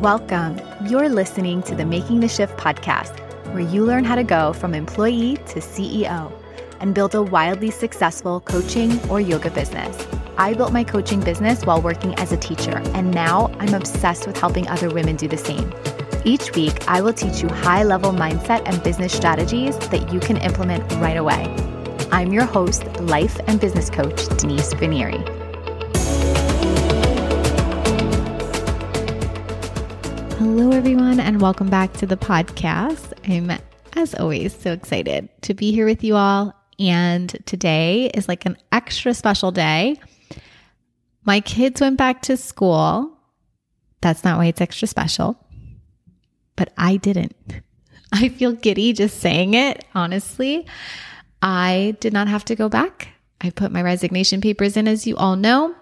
Welcome. You're listening to the Making the Shift podcast, where you learn how to go from employee to CEO and build a wildly successful coaching or yoga business. I built my coaching business while working as a teacher, and now I'm obsessed with helping other women do the same. Each week, I will teach you high level mindset and business strategies that you can implement right away. I'm your host, life and business coach, Denise Pinieri. Hello, everyone, and welcome back to the podcast. I'm, as always, so excited to be here with you all. And today is like an extra special day. My kids went back to school. That's not why it's extra special, but I didn't. I feel giddy just saying it, honestly. I did not have to go back. I put my resignation papers in, as you all know.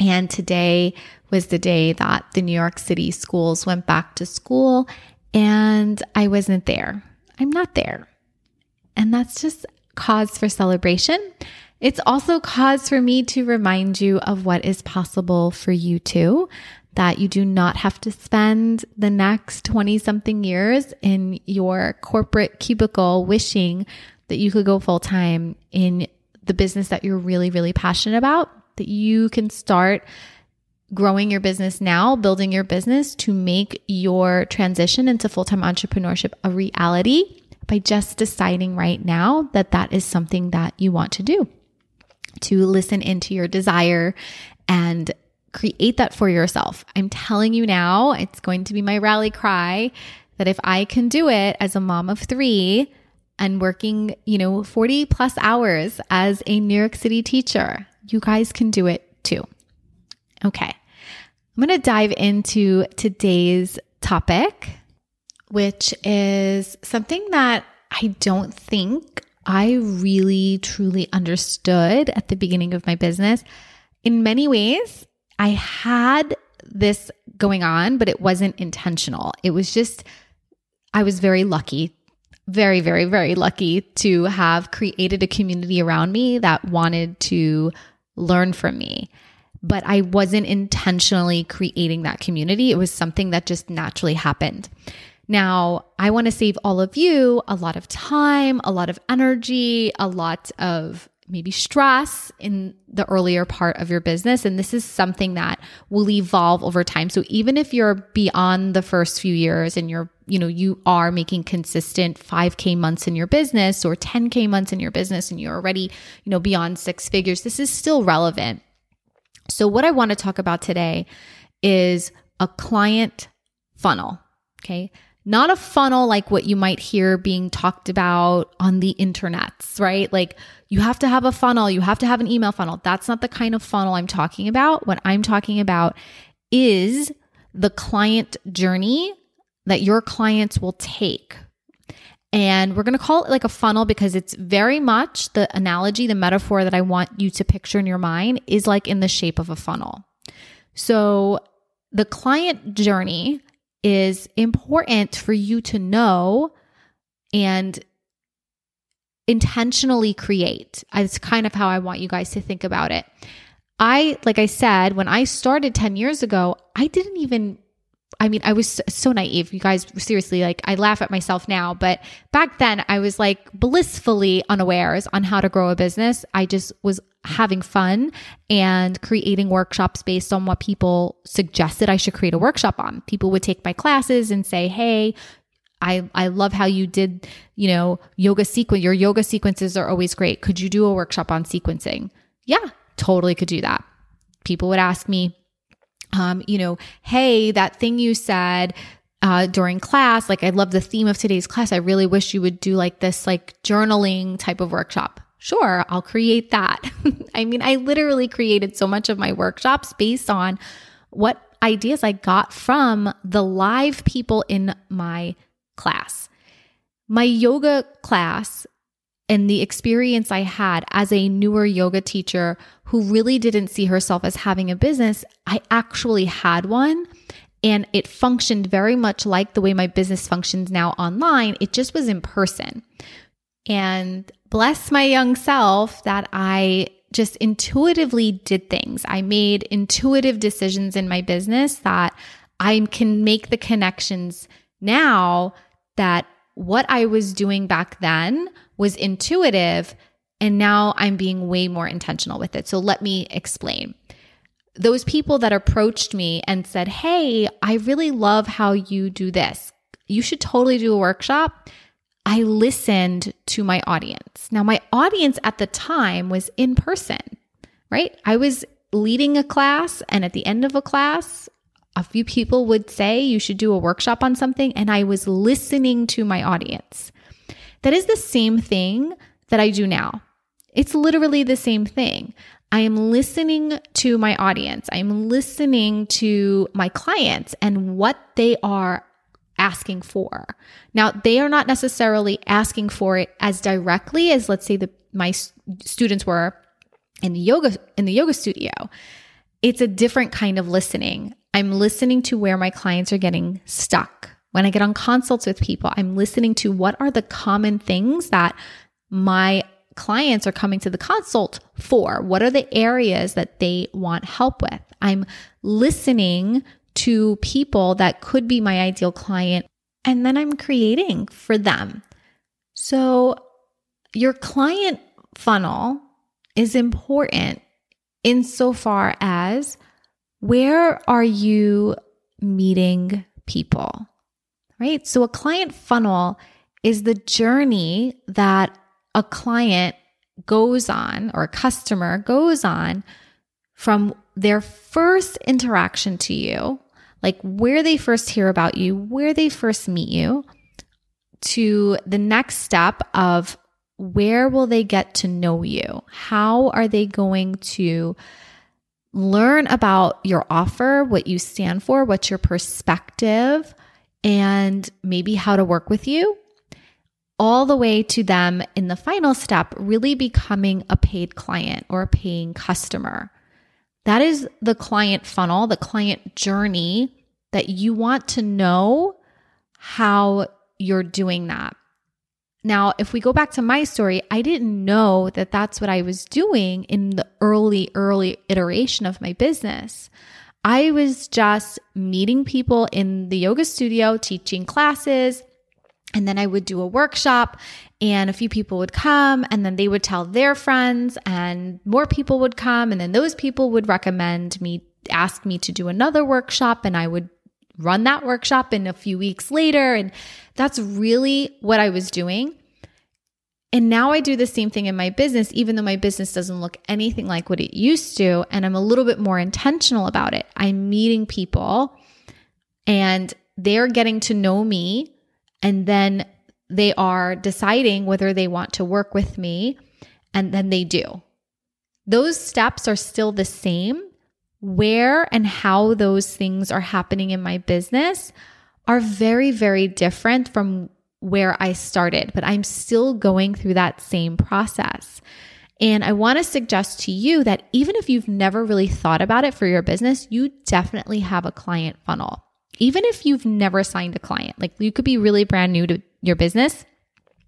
And today was the day that the New York City schools went back to school and I wasn't there. I'm not there. And that's just cause for celebration. It's also cause for me to remind you of what is possible for you too, that you do not have to spend the next 20 something years in your corporate cubicle wishing that you could go full time in the business that you're really, really passionate about, that you can start growing your business now, building your business to make your transition into full time entrepreneurship a reality by just deciding right now that that is something that you want to do. To listen into your desire and create that for yourself. I'm telling you now, it's going to be my rally cry that if I can do it as a mom of three and working, you know, 40 plus hours as a New York City teacher, you guys can do it too. Okay. I'm going to dive into today's topic, which is something that I don't think I really truly understood at the beginning of my business. In many ways, I had this going on, but it wasn't intentional. It was just, I was very lucky, very, very, very lucky to have created a community around me that wanted to learn from me but I wasn't intentionally creating that community. It was something that just naturally happened. Now, I want to save all of you a lot of time, a lot of energy, a lot of maybe stress in the earlier part of your business. And this is something that will evolve over time. So even if you're beyond the first few years and you're, you know, you are making consistent 5K months in your business or 10K months in your business and you're already, you know, beyond six figures, this is still relevant. So, what I want to talk about today is a client funnel. Okay. Not a funnel like what you might hear being talked about on the internets, right? Like you have to have a funnel, you have to have an email funnel. That's not the kind of funnel I'm talking about. What I'm talking about is the client journey that your clients will take and we're going to call it like a funnel because it's very much the analogy, the metaphor that I want you to picture in your mind is like in the shape of a funnel. So the client journey is important for you to know and intentionally create. It's kind of how I want you guys to think about it. I, like I said, when I started 10 years ago, I didn't even I mean, I was so naive. You guys, seriously, like I laugh at myself now, but back then I was like blissfully unawares on how to grow a business. I just was having fun and creating workshops based on what people suggested I should create a workshop on. People would take my classes and say, Hey, I, I love how you did, you know, yoga sequence. Your yoga sequences are always great. Could you do a workshop on sequencing? Yeah, totally could do that. People would ask me, um, you know, hey, that thing you said uh, during class, like I love the theme of today's class. I really wish you would do like this, like journaling type of workshop. Sure, I'll create that. I mean, I literally created so much of my workshops based on what ideas I got from the live people in my class. My yoga class and the experience I had as a newer yoga teacher who really didn't see herself as having a business, I actually had one. And it functioned very much like the way my business functions now online. It just was in person. And bless my young self that I just intuitively did things. I made intuitive decisions in my business that I can make the connections now that what I was doing back then was intuitive and now I'm being way more intentional with it. So let me explain. Those people that approached me and said, Hey, I really love how you do this. You should totally do a workshop. I listened to my audience. Now, my audience at the time was in person, right? I was leading a class, and at the end of a class, a few people would say you should do a workshop on something, and I was listening to my audience. That is the same thing that I do now. It's literally the same thing. I am listening to my audience. I'm listening to my clients and what they are asking for. Now, they are not necessarily asking for it as directly as let's say the my students were in the yoga in the yoga studio. It's a different kind of listening. I'm listening to where my clients are getting stuck. When I get on consults with people, I'm listening to what are the common things that my clients are coming to the consult for? What are the areas that they want help with? I'm listening to people that could be my ideal client, and then I'm creating for them. So, your client funnel is important insofar as where are you meeting people, right? So, a client funnel is the journey that a client goes on or a customer goes on from their first interaction to you, like where they first hear about you, where they first meet you, to the next step of where will they get to know you? How are they going to learn about your offer, what you stand for, what's your perspective, and maybe how to work with you? all the way to them in the final step, really becoming a paid client or a paying customer. That is the client funnel, the client journey that you want to know how you're doing that. Now, if we go back to my story, I didn't know that that's what I was doing in the early, early iteration of my business. I was just meeting people in the yoga studio, teaching classes, and then I would do a workshop and a few people would come and then they would tell their friends and more people would come and then those people would recommend me ask me to do another workshop and I would run that workshop in a few weeks later and that's really what I was doing. And now I do the same thing in my business even though my business doesn't look anything like what it used to and I'm a little bit more intentional about it. I'm meeting people and they're getting to know me and then they are deciding whether they want to work with me, and then they do. Those steps are still the same. Where and how those things are happening in my business are very, very different from where I started, but I'm still going through that same process. And I want to suggest to you that even if you've never really thought about it for your business, you definitely have a client funnel even if you've never signed a client, like you could be really brand new to your business.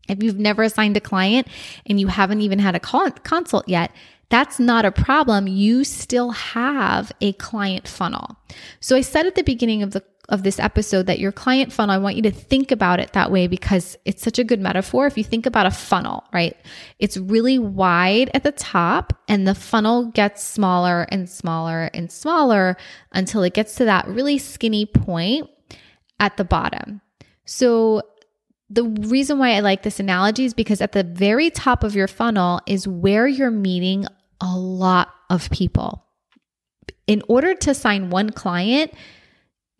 If you've never signed a client and you haven't even had a consult yet, that's not a problem. You still have a client funnel. So I said at the beginning of the of this episode that your client funnel, I want you to think about it that way because it's such a good metaphor. If you think about a funnel, right? It's really wide at the top and the funnel gets smaller and smaller and smaller until it gets to that really skinny point at the bottom. So the reason why I like this analogy is because at the very top of your funnel is where you're meeting a lot of people. In order to sign one client,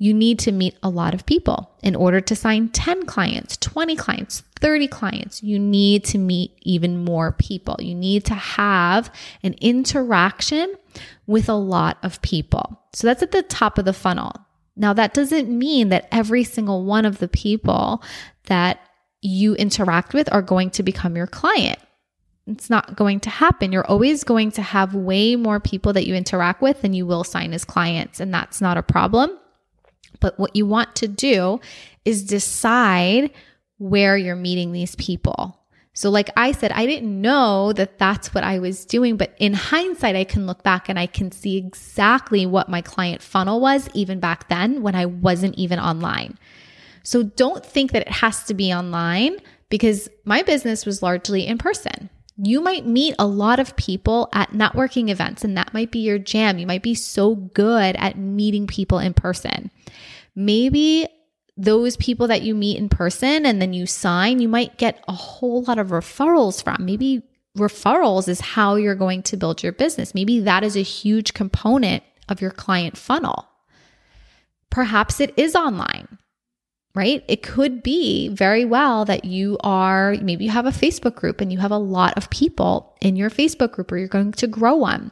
you need to meet a lot of people. In order to sign 10 clients, 20 clients, 30 clients, you need to meet even more people. You need to have an interaction with a lot of people. So that's at the top of the funnel. Now, that doesn't mean that every single one of the people that you interact with are going to become your client. It's not going to happen. You're always going to have way more people that you interact with than you will sign as clients, and that's not a problem. But what you want to do is decide where you're meeting these people. So, like I said, I didn't know that that's what I was doing, but in hindsight, I can look back and I can see exactly what my client funnel was even back then when I wasn't even online. So, don't think that it has to be online because my business was largely in person. You might meet a lot of people at networking events, and that might be your jam. You might be so good at meeting people in person. Maybe those people that you meet in person and then you sign, you might get a whole lot of referrals from. Maybe referrals is how you're going to build your business. Maybe that is a huge component of your client funnel. Perhaps it is online, right? It could be very well that you are, maybe you have a Facebook group and you have a lot of people in your Facebook group or you're going to grow one.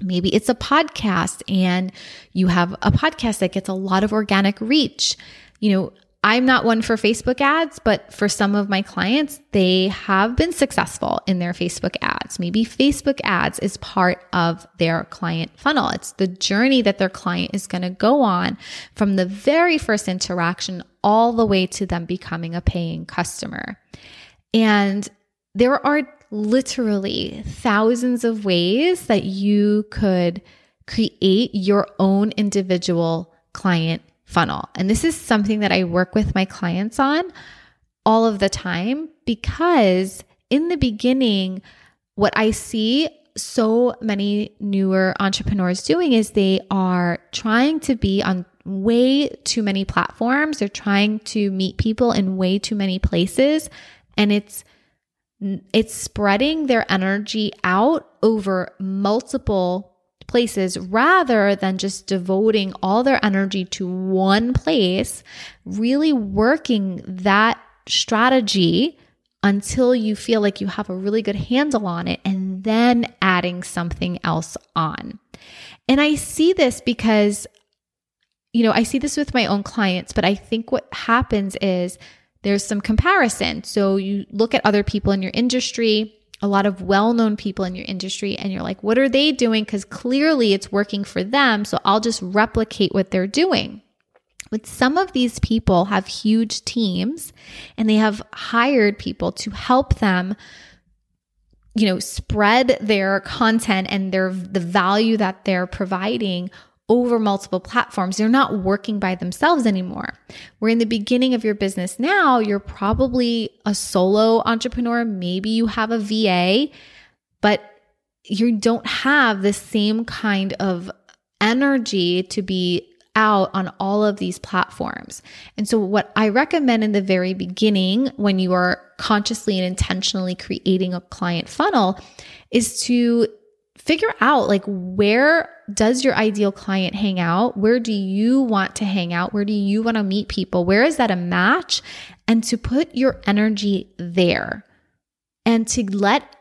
Maybe it's a podcast and you have a podcast that gets a lot of organic reach you know, I'm not one for Facebook ads, but for some of my clients, they have been successful in their Facebook ads. Maybe Facebook ads is part of their client funnel. It's the journey that their client is going to go on from the very first interaction all the way to them becoming a paying customer. And there are literally thousands of ways that you could create your own individual client funnel. And this is something that I work with my clients on all of the time because in the beginning, what I see so many newer entrepreneurs doing is they are trying to be on way too many platforms. They're trying to meet people in way too many places and it's it's spreading their energy out over multiple places rather than just devoting all their energy to one place, really working that strategy until you feel like you have a really good handle on it and then adding something else on. And I see this because, you know, I see this with my own clients, but I think what happens is there's some comparison. So you look at other people in your industry, a lot of well known people in your industry and you're like, what are they doing? Because clearly it's working for them. So I'll just replicate what they're doing. But some of these people have huge teams and they have hired people to help them you know spread their content and their the value that they're providing over multiple platforms. They're not working by themselves anymore. We're in the beginning of your business now, you're probably a solo entrepreneur. Maybe you have a VA, but you don't have the same kind of energy to be out on all of these platforms. And so, what I recommend in the very beginning, when you are consciously and intentionally creating a client funnel, is to figure out like where does your ideal client hang out? Where do you want to hang out? Where do you want to meet people? Where is that a match? And to put your energy there and to let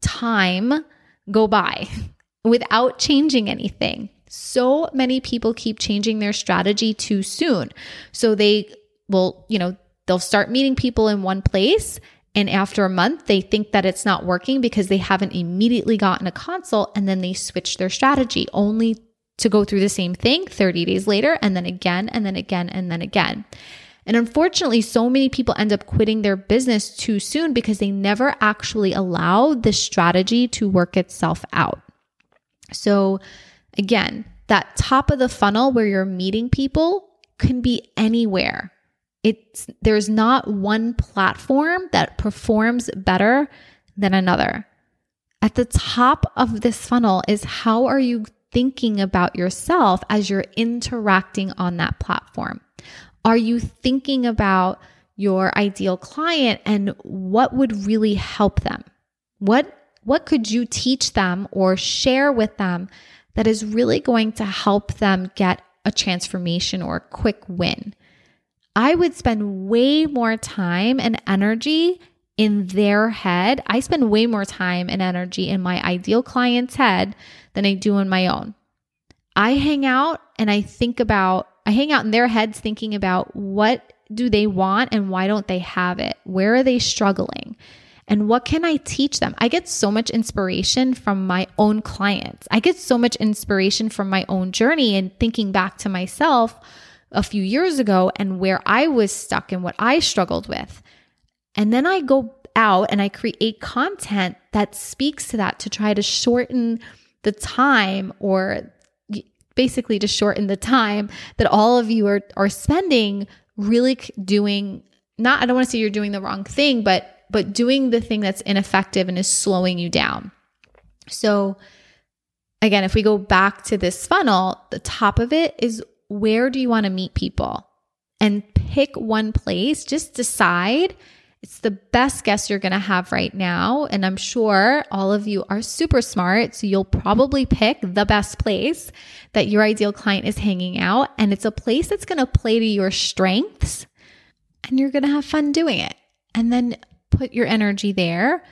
time go by without changing anything. So many people keep changing their strategy too soon. So they will, you know, they'll start meeting people in one place and after a month, they think that it's not working because they haven't immediately gotten a consult and then they switch their strategy only to go through the same thing 30 days later and then again and then again and then again. And unfortunately, so many people end up quitting their business too soon because they never actually allowed the strategy to work itself out. So, again, that top of the funnel where you're meeting people can be anywhere it's there's not one platform that performs better than another. At the top of this funnel is how are you thinking about yourself as you're interacting on that platform? Are you thinking about your ideal client and what would really help them? What what could you teach them or share with them that is really going to help them get a transformation or a quick win? I would spend way more time and energy in their head. I spend way more time and energy in my ideal client's head than I do in my own. I hang out and I think about, I hang out in their heads thinking about what do they want and why don't they have it? Where are they struggling? And what can I teach them? I get so much inspiration from my own clients. I get so much inspiration from my own journey and thinking back to myself a few years ago and where I was stuck and what I struggled with. And then I go out and I create content that speaks to that to try to shorten the time or basically to shorten the time that all of you are, are spending really doing not I don't want to say you're doing the wrong thing, but but doing the thing that's ineffective and is slowing you down. So again, if we go back to this funnel, the top of it is where do you want to meet people? And pick one place, just decide it's the best guess you're going to have right now. And I'm sure all of you are super smart. So you'll probably pick the best place that your ideal client is hanging out. And it's a place that's going to play to your strengths and you're going to have fun doing it. And then put your energy there.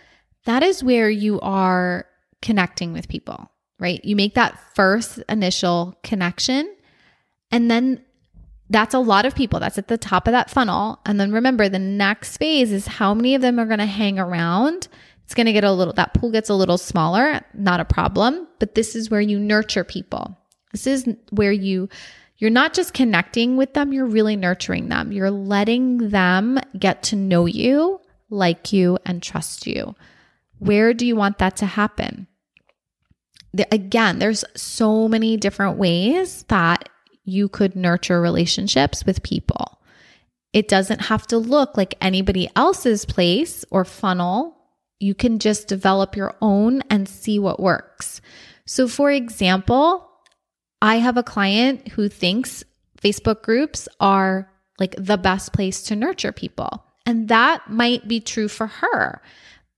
That is where you are connecting with people, right? You make that first initial connection. And then that's a lot of people. That's at the top of that funnel. And then remember, the next phase is how many of them are going to hang around. It's going to get a little, that pool gets a little smaller, not a problem. But this is where you nurture people. This is where you, you're not just connecting with them, you're really nurturing them. You're letting them get to know you, like you, and trust you. Where do you want that to happen? again, there's so many different ways that you could nurture relationships with people. It doesn't have to look like anybody else's place or funnel. You can just develop your own and see what works. So, for example, I have a client who thinks Facebook groups are like the best place to nurture people. And that might be true for her.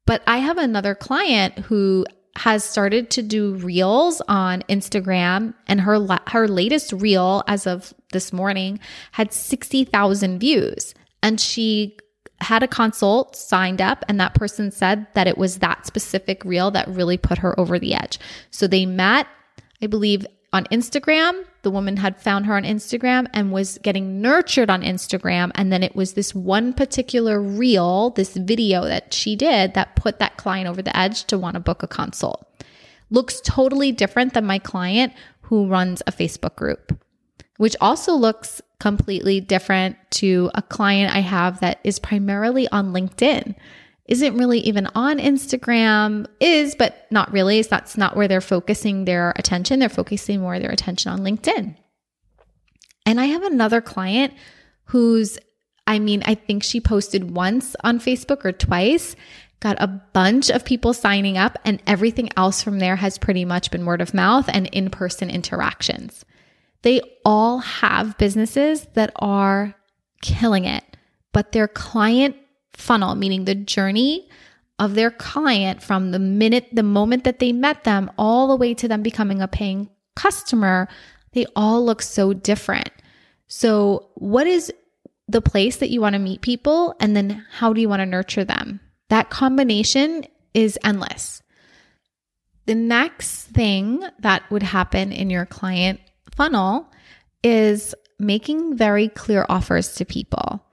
But I have another client who has started to do reels on Instagram and her la- her latest reel as of this morning had 60,000 views and she had a consult signed up and that person said that it was that specific reel that really put her over the edge. So they met I believe on Instagram. The woman had found her on Instagram and was getting nurtured on Instagram. And then it was this one particular reel, this video that she did that put that client over the edge to want to book a consult. Looks totally different than my client who runs a Facebook group, which also looks completely different to a client I have that is primarily on LinkedIn isn't really even on Instagram, is, but not really. That's not where they're focusing their attention. They're focusing more their attention on LinkedIn. And I have another client who's, I mean, I think she posted once on Facebook or twice, got a bunch of people signing up, and everything else from there has pretty much been word of mouth and in person interactions. They all have businesses that are killing it, but their client funnel, meaning the journey of their client from the minute, the moment that they met them, all the way to them becoming a paying customer, they all look so different. So, what is the place that you want to meet people? And then how do you want to nurture them? That combination is endless. The next thing that would happen in your client funnel is making very clear offers to people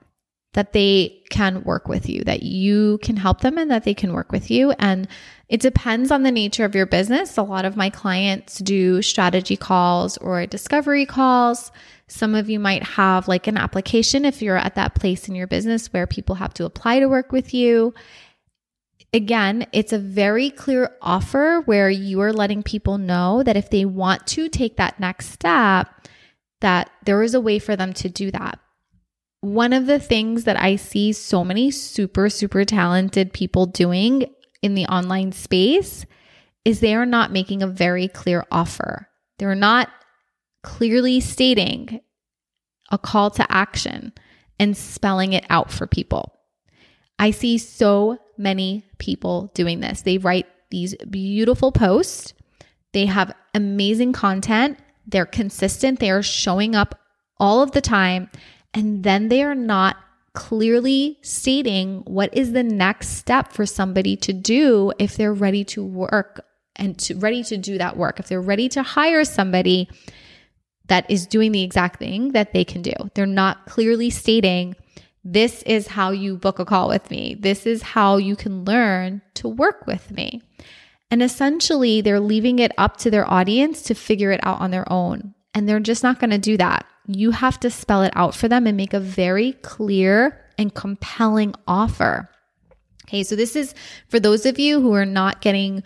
that they can work with you, that you can help them and that they can work with you. And it depends on the nature of your business. A lot of my clients do strategy calls or discovery calls. Some of you might have like an application if you're at that place in your business where people have to apply to work with you. Again, it's a very clear offer where you are letting people know that if they want to take that next step, that there is a way for them to do that one of the things that I see so many super, super talented people doing in the online space is they are not making a very clear offer. They're not clearly stating a call to action and spelling it out for people. I see so many people doing this. They write these beautiful posts, they have amazing content, they're consistent, they are showing up all of the time and then they are not clearly stating what is the next step for somebody to do if they're ready to work and to ready to do that work. If they're ready to hire somebody that is doing the exact thing that they can do. They're not clearly stating this is how you book a call with me. This is how you can learn to work with me. And essentially, they're leaving it up to their audience to figure it out on their own. And they're just not going to do that you have to spell it out for them and make a very clear and compelling offer. Okay, so this is for those of you who are not getting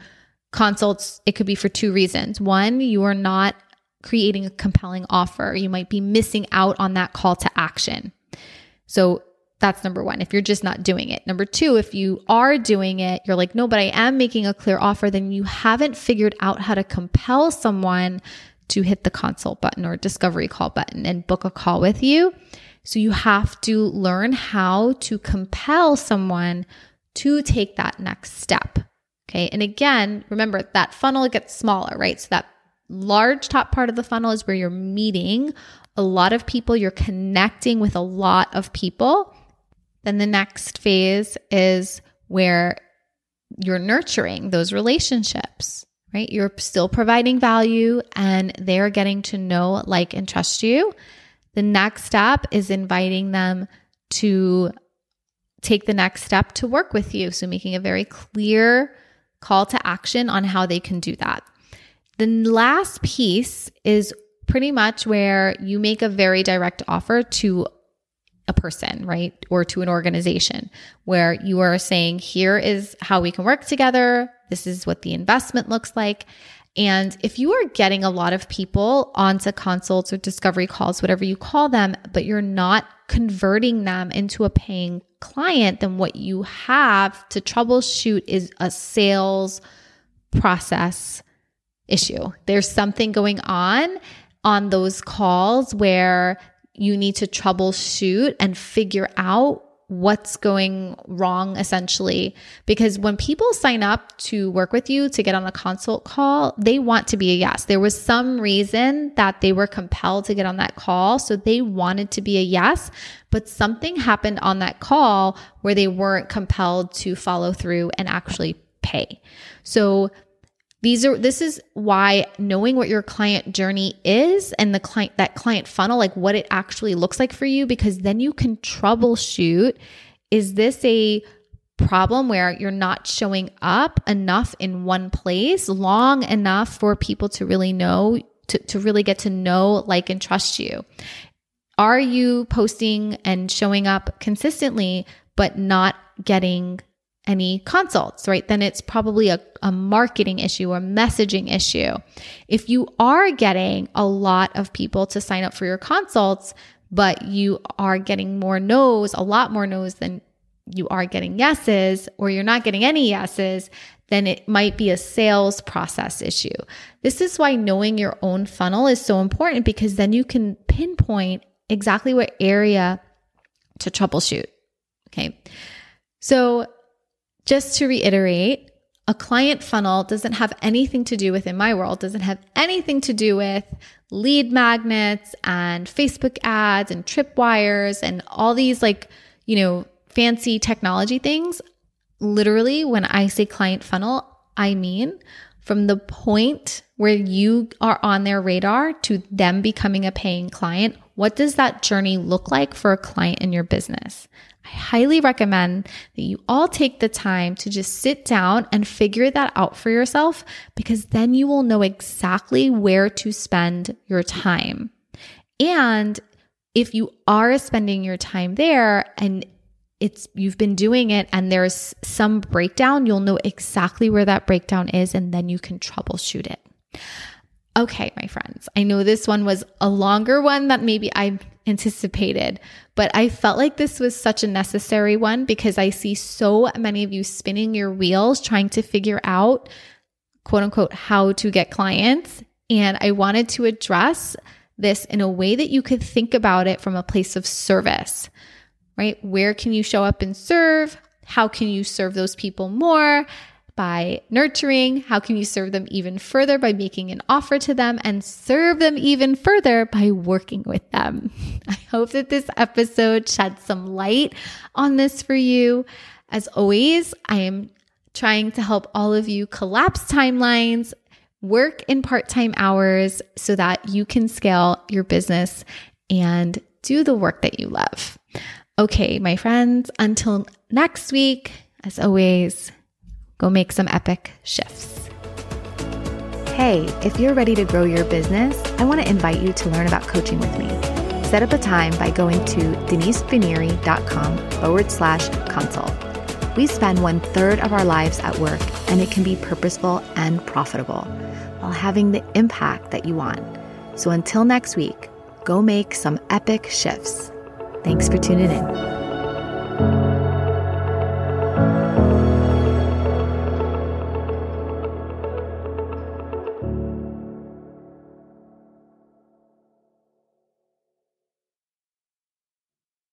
consults, it could be for two reasons. One, you are not creating a compelling offer. You might be missing out on that call to action. So that's number one, if you're just not doing it. Number two, if you are doing it, you're like, no, but I am making a clear offer, then you haven't figured out how to compel someone to hit the consult button or discovery call button and book a call with you. So you have to learn how to compel someone to take that next step. Okay. And again, remember that funnel gets smaller, right? So that large top part of the funnel is where you're meeting a lot of people, you're connecting with a lot of people. Then the next phase is where you're nurturing those relationships, right? You're still providing value and they're getting to know, like, and trust you. The next step is inviting them to take the next step to work with you. So, making a very clear call to action on how they can do that. The last piece is pretty much where you make a very direct offer to a person, right? Or to an organization where you are saying, here is how we can work together. This is what the investment looks like. And if you are getting a lot of people onto consults or discovery calls, whatever you call them, but you're not converting them into a paying client, then what you have to troubleshoot is a sales process issue. There's something going on on those calls where you need to troubleshoot and figure out what's going wrong essentially. Because when people sign up to work with you to get on a consult call they want to be a yes. There was some reason that they were compelled to get on that call so they wanted to be a yes but something happened on that call where they weren't compelled to follow through and actually pay. So these are this is why knowing what your client journey is and the client that client funnel like what it actually looks like for you because then you can troubleshoot is this a problem where you're not showing up enough in one place long enough for people to really know to, to really get to know like and trust you? Are you posting and showing up consistently but not getting any consults, right? Then it's probably a, a marketing issue or messaging issue. If you are getting a lot of people to sign up for your consults, but you are getting more no's, a lot more no's than you are getting yeses, or you're not getting any yeses, then it might be a sales process issue. This is why knowing your own funnel is so important because then you can pinpoint exactly what area to troubleshoot. Okay. So just to reiterate, a client funnel doesn't have anything to do with, in my world, doesn't have anything to do with lead magnets and Facebook ads and tripwires and all these like, you know, fancy technology things. Literally, when I say client funnel, I mean from the point where you are on their radar to them becoming a paying client. What does that journey look like for a client in your business? I highly recommend that you all take the time to just sit down and figure that out for yourself because then you will know exactly where to spend your time. And if you are spending your time there and it's you've been doing it and there's some breakdown, you'll know exactly where that breakdown is and then you can troubleshoot it. Okay, my friends, I know this one was a longer one that maybe I anticipated, but I felt like this was such a necessary one because I see so many of you spinning your wheels trying to figure out, quote unquote, how to get clients. And I wanted to address this in a way that you could think about it from a place of service, right? Where can you show up and serve? How can you serve those people more? By nurturing? How can you serve them even further by making an offer to them and serve them even further by working with them? I hope that this episode sheds some light on this for you. As always, I am trying to help all of you collapse timelines, work in part time hours so that you can scale your business and do the work that you love. Okay, my friends, until next week, as always, Go make some epic shifts. Hey, if you're ready to grow your business, I want to invite you to learn about coaching with me. Set up a time by going to denisepinieri.com forward slash consult. We spend one third of our lives at work, and it can be purposeful and profitable while having the impact that you want. So until next week, go make some epic shifts. Thanks for tuning in.